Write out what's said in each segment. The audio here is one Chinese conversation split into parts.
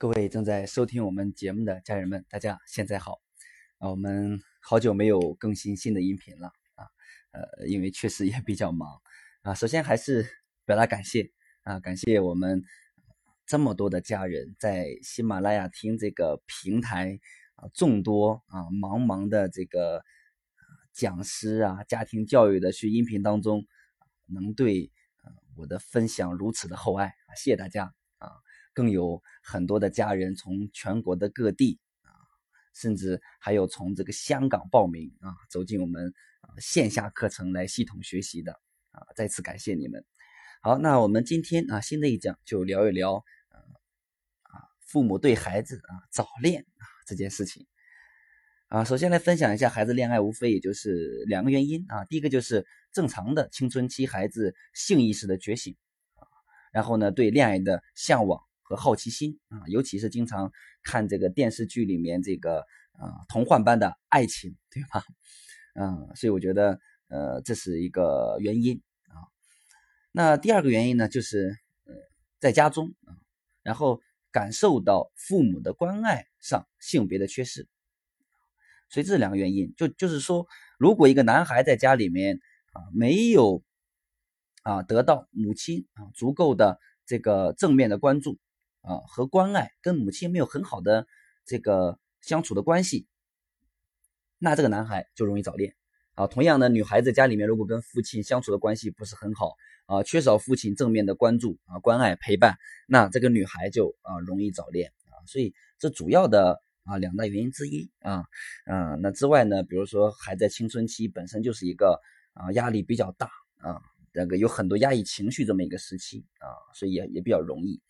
各位正在收听我们节目的家人们，大家现在好啊！我们好久没有更新新的音频了啊，呃，因为确实也比较忙啊。首先还是表达感谢啊，感谢我们这么多的家人在喜马拉雅听这个平台啊，众多啊茫茫的这个讲师啊，家庭教育的去音频当中，能对我的分享如此的厚爱啊，谢谢大家！更有很多的家人从全国的各地啊，甚至还有从这个香港报名啊，走进我们啊线下课程来系统学习的啊，再次感谢你们。好，那我们今天啊新的一讲就聊一聊啊啊父母对孩子啊早恋啊这件事情啊。首先来分享一下孩子恋爱，无非也就是两个原因啊。第一个就是正常的青春期孩子性意识的觉醒啊，然后呢对恋爱的向往。和好奇心啊，尤其是经常看这个电视剧里面这个啊童幻般的爱情，对吧？嗯，所以我觉得呃这是一个原因啊。那第二个原因呢，就是呃在家中啊，然后感受到父母的关爱上性别的缺失，所以这两个原因，就就是说，如果一个男孩在家里面啊没有啊得到母亲啊足够的这个正面的关注。啊，和关爱跟母亲没有很好的这个相处的关系，那这个男孩就容易早恋啊。同样的，女孩子家里面如果跟父亲相处的关系不是很好啊，缺少父亲正面的关注啊、关爱陪伴，那这个女孩就啊容易早恋啊。所以这主要的啊两大原因之一啊。嗯，那之外呢，比如说还在青春期本身就是一个啊压力比较大啊，这个有很多压抑情绪这么一个时期啊，所以也也比较容易。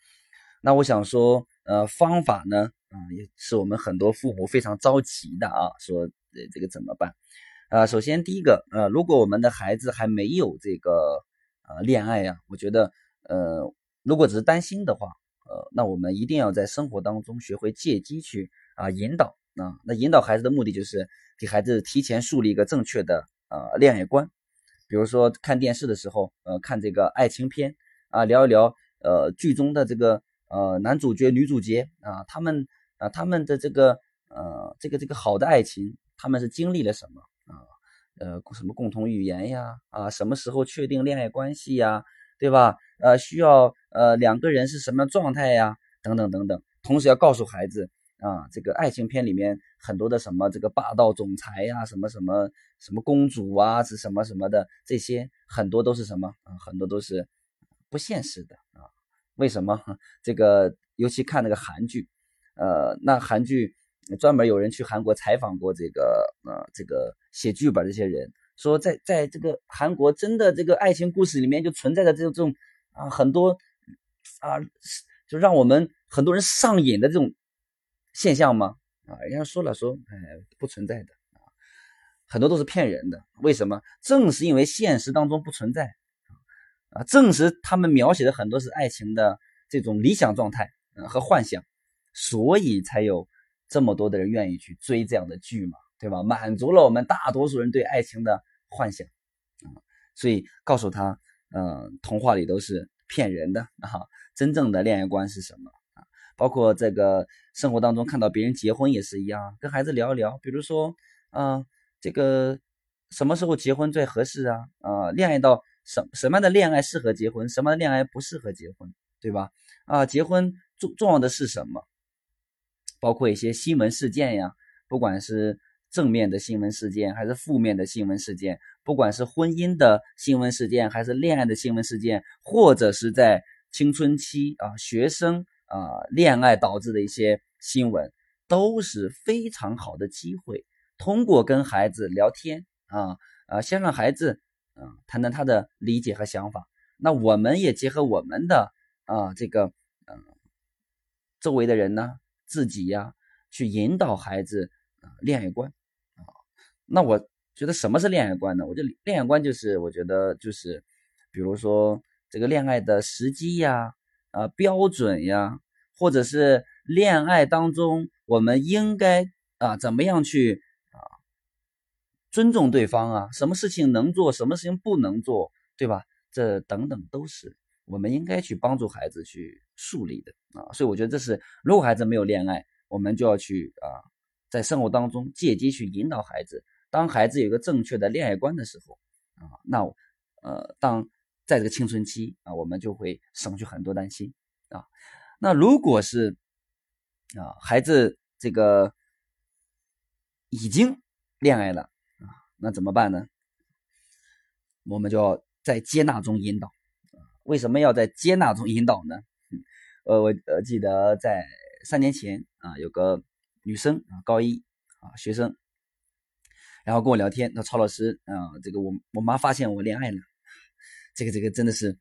那我想说，呃，方法呢，啊，也是我们很多父母非常着急的啊，说，呃，这个怎么办？啊，首先第一个，呃，如果我们的孩子还没有这个，呃，恋爱呀，我觉得，呃，如果只是担心的话，呃，那我们一定要在生活当中学会借机去啊引导啊，那引导孩子的目的就是给孩子提前树立一个正确的呃恋爱观，比如说看电视的时候，呃，看这个爱情片啊，聊一聊，呃，剧中的这个。呃，男主角、女主角啊，他们啊，他们的这个呃，这个这个好的爱情，他们是经历了什么啊？呃，什么共同语言呀？啊，什么时候确定恋爱关系呀？对吧？呃，需要呃两个人是什么状态呀？等等等等。同时要告诉孩子啊，这个爱情片里面很多的什么这个霸道总裁呀，什么什么什么公主啊，是什么什么的这些，很多都是什么啊？很多都是不现实的。为什么这个？尤其看那个韩剧，呃，那韩剧专门有人去韩国采访过这个，呃，这个写剧本这些人说，在在这个韩国真的这个爱情故事里面就存在着这种这种啊很多啊，就让我们很多人上瘾的这种现象吗？啊，人家说了说，哎，不存在的啊，很多都是骗人的。为什么？正是因为现实当中不存在。啊，证实他们描写的很多是爱情的这种理想状态，嗯，和幻想，所以才有这么多的人愿意去追这样的剧嘛，对吧？满足了我们大多数人对爱情的幻想，啊，所以告诉他，嗯，童话里都是骗人的啊，真正的恋爱观是什么啊？包括这个生活当中看到别人结婚也是一样，跟孩子聊一聊，比如说，嗯，这个什么时候结婚最合适啊？啊，恋爱到。什什么样的恋爱适合结婚，什么样的恋爱不适合结婚，对吧？啊，结婚重重要的是什么？包括一些新闻事件呀，不管是正面的新闻事件还是负面的新闻事件，不管是婚姻的新闻事件还是恋爱的新闻事件，或者是在青春期啊学生啊恋爱导致的一些新闻，都是非常好的机会。通过跟孩子聊天啊啊，先让孩子。啊，谈谈他的理解和想法。那我们也结合我们的啊，这个嗯，周围的人呢，自己呀，去引导孩子啊，恋爱观啊。那我觉得什么是恋爱观呢？我觉得恋爱观就是，我觉得就是，比如说这个恋爱的时机呀，啊，标准呀，或者是恋爱当中我们应该啊，怎么样去。尊重对方啊，什么事情能做，什么事情不能做，对吧？这等等都是我们应该去帮助孩子去树立的啊。所以我觉得这是，如果孩子没有恋爱，我们就要去啊，在生活当中借机去引导孩子。当孩子有一个正确的恋爱观的时候啊，那呃，当在这个青春期啊，我们就会省去很多担心啊。那如果是啊，孩子这个已经恋爱了，那怎么办呢？我们就要在接纳中引导。为什么要在接纳中引导呢？呃，我呃记得在三年前啊，有个女生啊，高一啊学生，然后跟我聊天，说曹老师啊，这个我我妈发现我恋爱了，这个这个真的是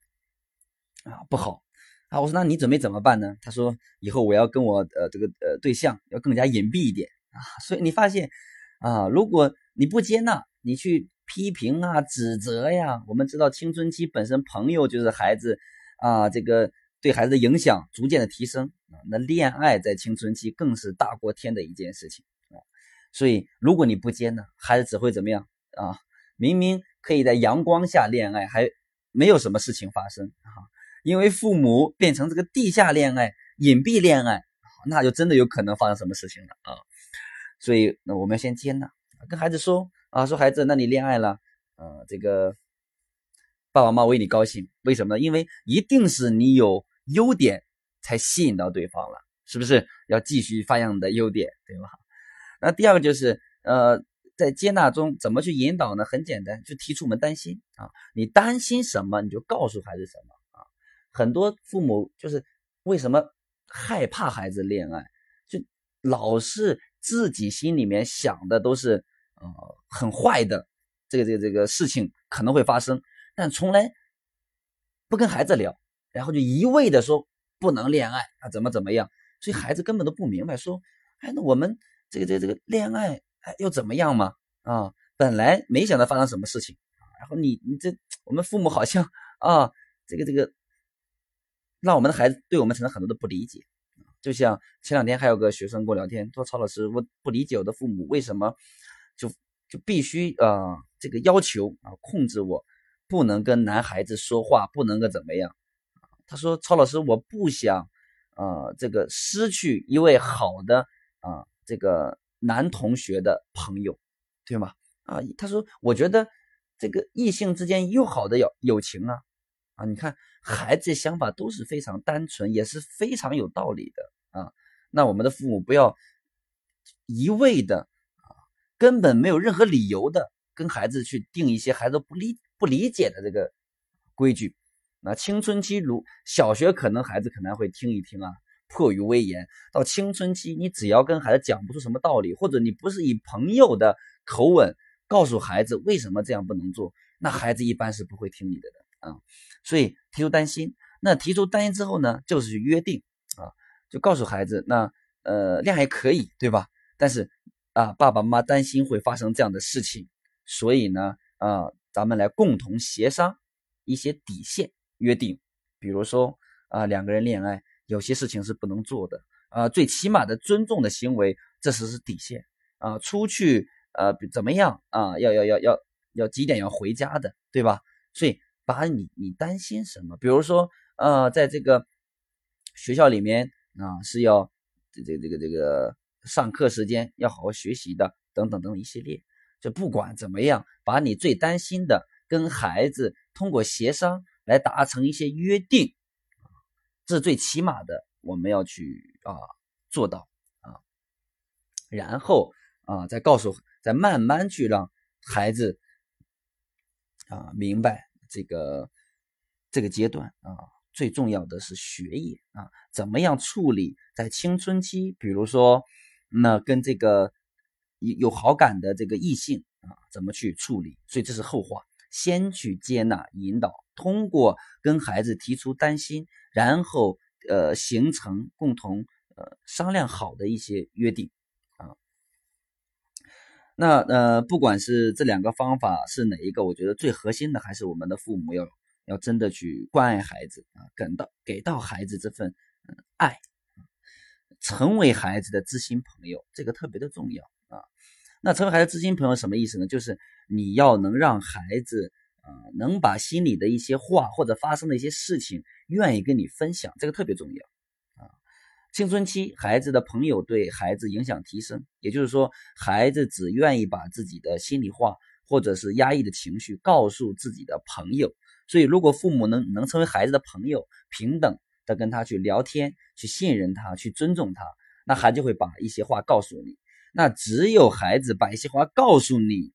啊不好啊。我说那你准备怎么办呢？他说以后我要跟我呃这个呃对象要更加隐蔽一点啊。所以你发现啊，如果你不接纳，你去。批评啊，指责呀，我们知道青春期本身朋友就是孩子啊，这个对孩子的影响逐渐的提升啊。那恋爱在青春期更是大过天的一件事情啊。所以如果你不接纳，孩子只会怎么样啊？明明可以在阳光下恋爱，还没有什么事情发生啊。因为父母变成这个地下恋爱、隐蔽恋爱，那就真的有可能发生什么事情了啊。所以那我们要先接纳，跟孩子说。啊，说孩子，那你恋爱了，呃，这个爸爸妈妈为你高兴，为什么呢？因为一定是你有优点才吸引到对方了，是不是？要继续发扬你的优点，对吧？那第二个就是，呃，在接纳中怎么去引导呢？很简单，就提出我们担心啊，你担心什么，你就告诉孩子什么啊。很多父母就是为什么害怕孩子恋爱，就老是自己心里面想的都是。呃，很坏的这个这个这个事情可能会发生，但从来不跟孩子聊，然后就一味的说不能恋爱啊，怎么怎么样，所以孩子根本都不明白，说，哎，那我们这个这个这个恋爱哎又怎么样嘛？啊，本来没想到发生什么事情，然后你你这我们父母好像啊，这个这个让我们的孩子对我们产生很多的不理解，就像前两天还有个学生跟我聊天，说曹老师，我不理解我的父母为什么。就必须啊，这个要求啊，控制我，不能跟男孩子说话，不能够怎么样。他说：“曹老师，我不想啊，这个失去一位好的啊，这个男同学的朋友，对吗？啊，他说，我觉得这个异性之间有好的友友情啊，啊，你看孩子想法都是非常单纯，也是非常有道理的啊。那我们的父母不要一味的。”根本没有任何理由的跟孩子去定一些孩子不理不理解的这个规矩。那青春期如小学可能孩子可能会听一听啊，迫于威严。到青春期，你只要跟孩子讲不出什么道理，或者你不是以朋友的口吻告诉孩子为什么这样不能做，那孩子一般是不会听你的的啊。所以提出担心，那提出担心之后呢，就是约定啊，就告诉孩子，那呃量还可以对吧？但是。啊，爸爸妈妈担心会发生这样的事情，所以呢，啊，咱们来共同协商一些底线约定，比如说啊，两个人恋爱有些事情是不能做的啊，最起码的尊重的行为，这是是底线啊。出去呃怎么样啊？要要要要要几点要回家的，对吧？所以把你你担心什么？比如说呃，在这个学校里面啊，是要这这这个这个。上课时间要好好学习的，等等等等一系列，就不管怎么样，把你最担心的跟孩子通过协商来达成一些约定，这是最起码的，我们要去啊做到啊，然后啊再告诉，再慢慢去让孩子啊明白这个这个阶段啊，最重要的是学业啊，怎么样处理在青春期，比如说。那跟这个有有好感的这个异性啊，怎么去处理？所以这是后话，先去接纳、引导，通过跟孩子提出担心，然后呃形成共同呃商量好的一些约定啊。那呃不管是这两个方法是哪一个，我觉得最核心的还是我们的父母要要真的去关爱孩子啊，给到给到孩子这份爱。成为孩子的知心朋友，这个特别的重要啊。那成为孩子知心朋友什么意思呢？就是你要能让孩子啊，能把心里的一些话或者发生的一些事情，愿意跟你分享，这个特别重要啊青春期孩子的朋友对孩子影响提升，也就是说，孩子只愿意把自己的心里话或者是压抑的情绪告诉自己的朋友。所以，如果父母能能成为孩子的朋友，平等的跟他去聊天，去信任他，去尊重他，那孩子会把一些话告诉你。那只有孩子把一些话告诉你，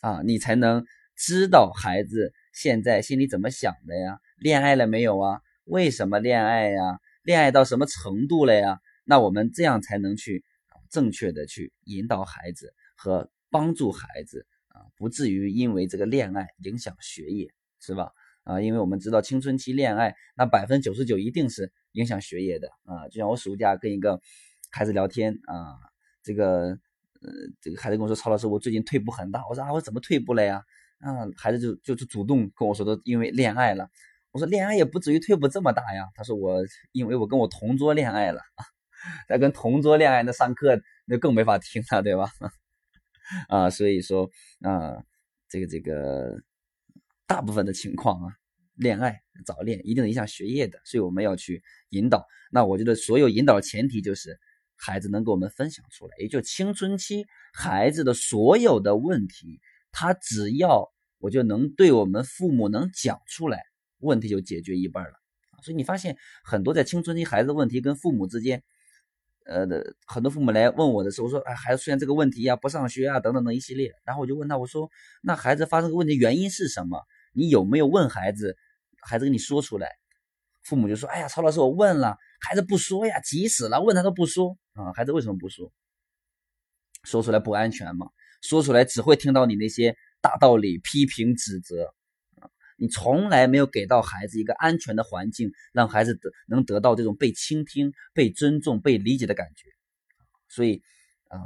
啊，你才能知道孩子现在心里怎么想的呀？恋爱了没有啊？为什么恋爱呀？恋爱到什么程度了呀？那我们这样才能去正确的去引导孩子和帮助孩子啊，不至于因为这个恋爱影响学业，是吧？啊，因为我们知道青春期恋爱，那百分之九十九一定是影响学业的啊。就像我暑假跟一个孩子聊天啊，这个呃，这个孩子跟我说：“曹老师，我最近退步很大。”我说：“啊，我怎么退步了呀？”啊，孩子就就就主动跟我说的，因为恋爱了。我说恋爱也不至于退步这么大呀。他说我因为我跟我同桌恋爱了，那跟同桌恋爱那上课那更没法听了，对吧？啊，所以说啊，这个这个大部分的情况啊，恋爱早恋一定影响学业的，所以我们要去引导。那我觉得所有引导的前提就是孩子能给我们分享出来，也就青春期孩子的所有的问题，他只要我就能对我们父母能讲出来。问题就解决一半了所以你发现很多在青春期孩子的问题跟父母之间，呃的很多父母来问我的时候说，哎，孩子出现这个问题呀，不上学啊，等等的一系列，然后我就问他，我说，那孩子发生个问题原因是什么？你有没有问孩子？孩子跟你说出来，父母就说，哎呀，曹老师，我问了，孩子不说呀，急死了，问他都不说啊，孩子为什么不说？说出来不安全嘛，说出来只会听到你那些大道理、批评、指责。你从来没有给到孩子一个安全的环境，让孩子得能得到这种被倾听、被尊重、被理解的感觉。所以，啊，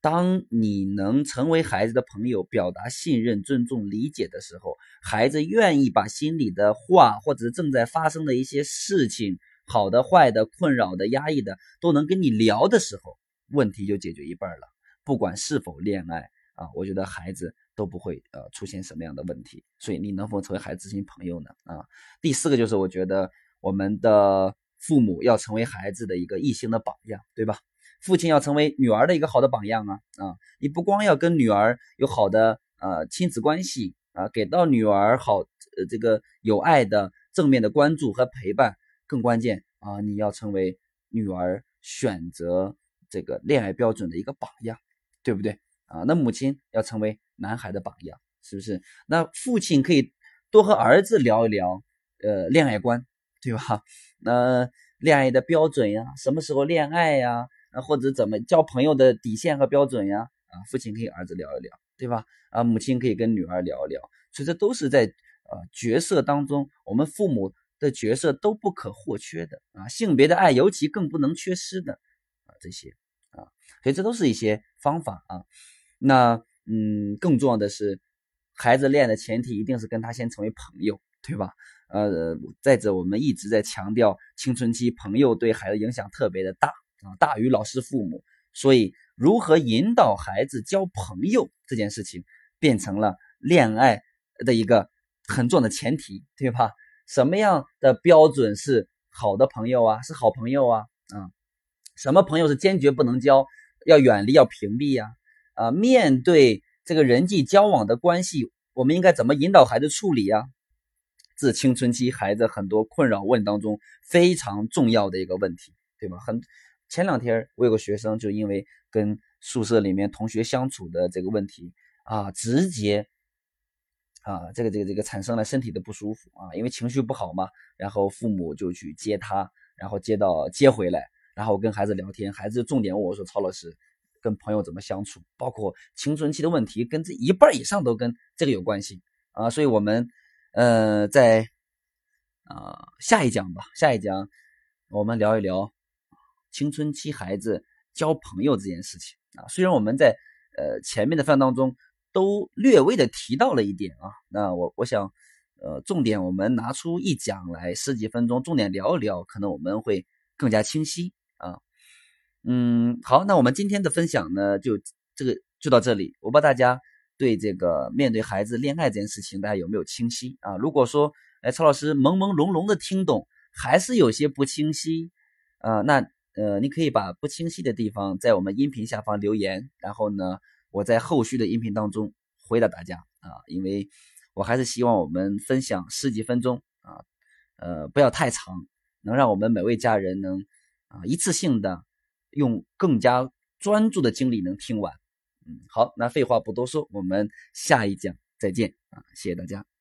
当你能成为孩子的朋友，表达信任、尊重、理解的时候，孩子愿意把心里的话，或者正在发生的一些事情，好的、坏的、困扰的、压抑的，都能跟你聊的时候，问题就解决一半了。不管是否恋爱啊，我觉得孩子。都不会呃出现什么样的问题，所以你能否成为孩子知心朋友呢？啊，第四个就是我觉得我们的父母要成为孩子的一个异性的榜样，对吧？父亲要成为女儿的一个好的榜样啊啊！你不光要跟女儿有好的呃亲子关系啊，给到女儿好呃这个有爱的正面的关注和陪伴，更关键啊，你要成为女儿选择这个恋爱标准的一个榜样，对不对啊？那母亲要成为。男孩的榜样是不是？那父亲可以多和儿子聊一聊，呃，恋爱观，对吧？那恋爱的标准呀，什么时候恋爱呀？啊或者怎么交朋友的底线和标准呀？啊，父亲可以儿子聊一聊，对吧？啊，母亲可以跟女儿聊一聊。所以这都是在呃角色当中，我们父母的角色都不可或缺的啊，性别的爱尤其更不能缺失的啊，这些啊，所以这都是一些方法啊，那。嗯，更重要的是，孩子恋的前提一定是跟他先成为朋友，对吧？呃，再者，我们一直在强调青春期朋友对孩子影响特别的大啊，大于老师、父母。所以，如何引导孩子交朋友这件事情，变成了恋爱的一个很重要的前提，对吧？什么样的标准是好的朋友啊？是好朋友啊？啊，什么朋友是坚决不能交，要远离，要屏蔽呀？啊，面对这个人际交往的关系，我们应该怎么引导孩子处理呀？自青春期孩子很多困扰问当中非常重要的一个问题，对吧？很前两天我有个学生就因为跟宿舍里面同学相处的这个问题啊，直接啊，这个这个这个产生了身体的不舒服啊，因为情绪不好嘛，然后父母就去接他，然后接到接回来，然后跟孩子聊天，孩子重点问我说：“曹老师。”跟朋友怎么相处，包括青春期的问题，跟这一半以上都跟这个有关系啊。所以，我们呃，在啊下一讲吧，下一讲我们聊一聊青春期孩子交朋友这件事情啊。虽然我们在呃前面的番当中都略微的提到了一点啊，那我我想呃重点我们拿出一讲来十几分钟，重点聊一聊，可能我们会更加清晰啊。嗯，好，那我们今天的分享呢，就这个就到这里。我把大家对这个面对孩子恋爱这件事情，大家有没有清晰啊？如果说，哎，曹老师朦朦胧胧的听懂，还是有些不清晰，啊，那呃，你可以把不清晰的地方在我们音频下方留言，然后呢，我在后续的音频当中回答大家啊，因为我还是希望我们分享十几分钟啊，呃，不要太长，能让我们每位家人能啊一次性的用更加专注的精力能听完。好，那废话不多说，我们下一讲再见啊，谢谢大家。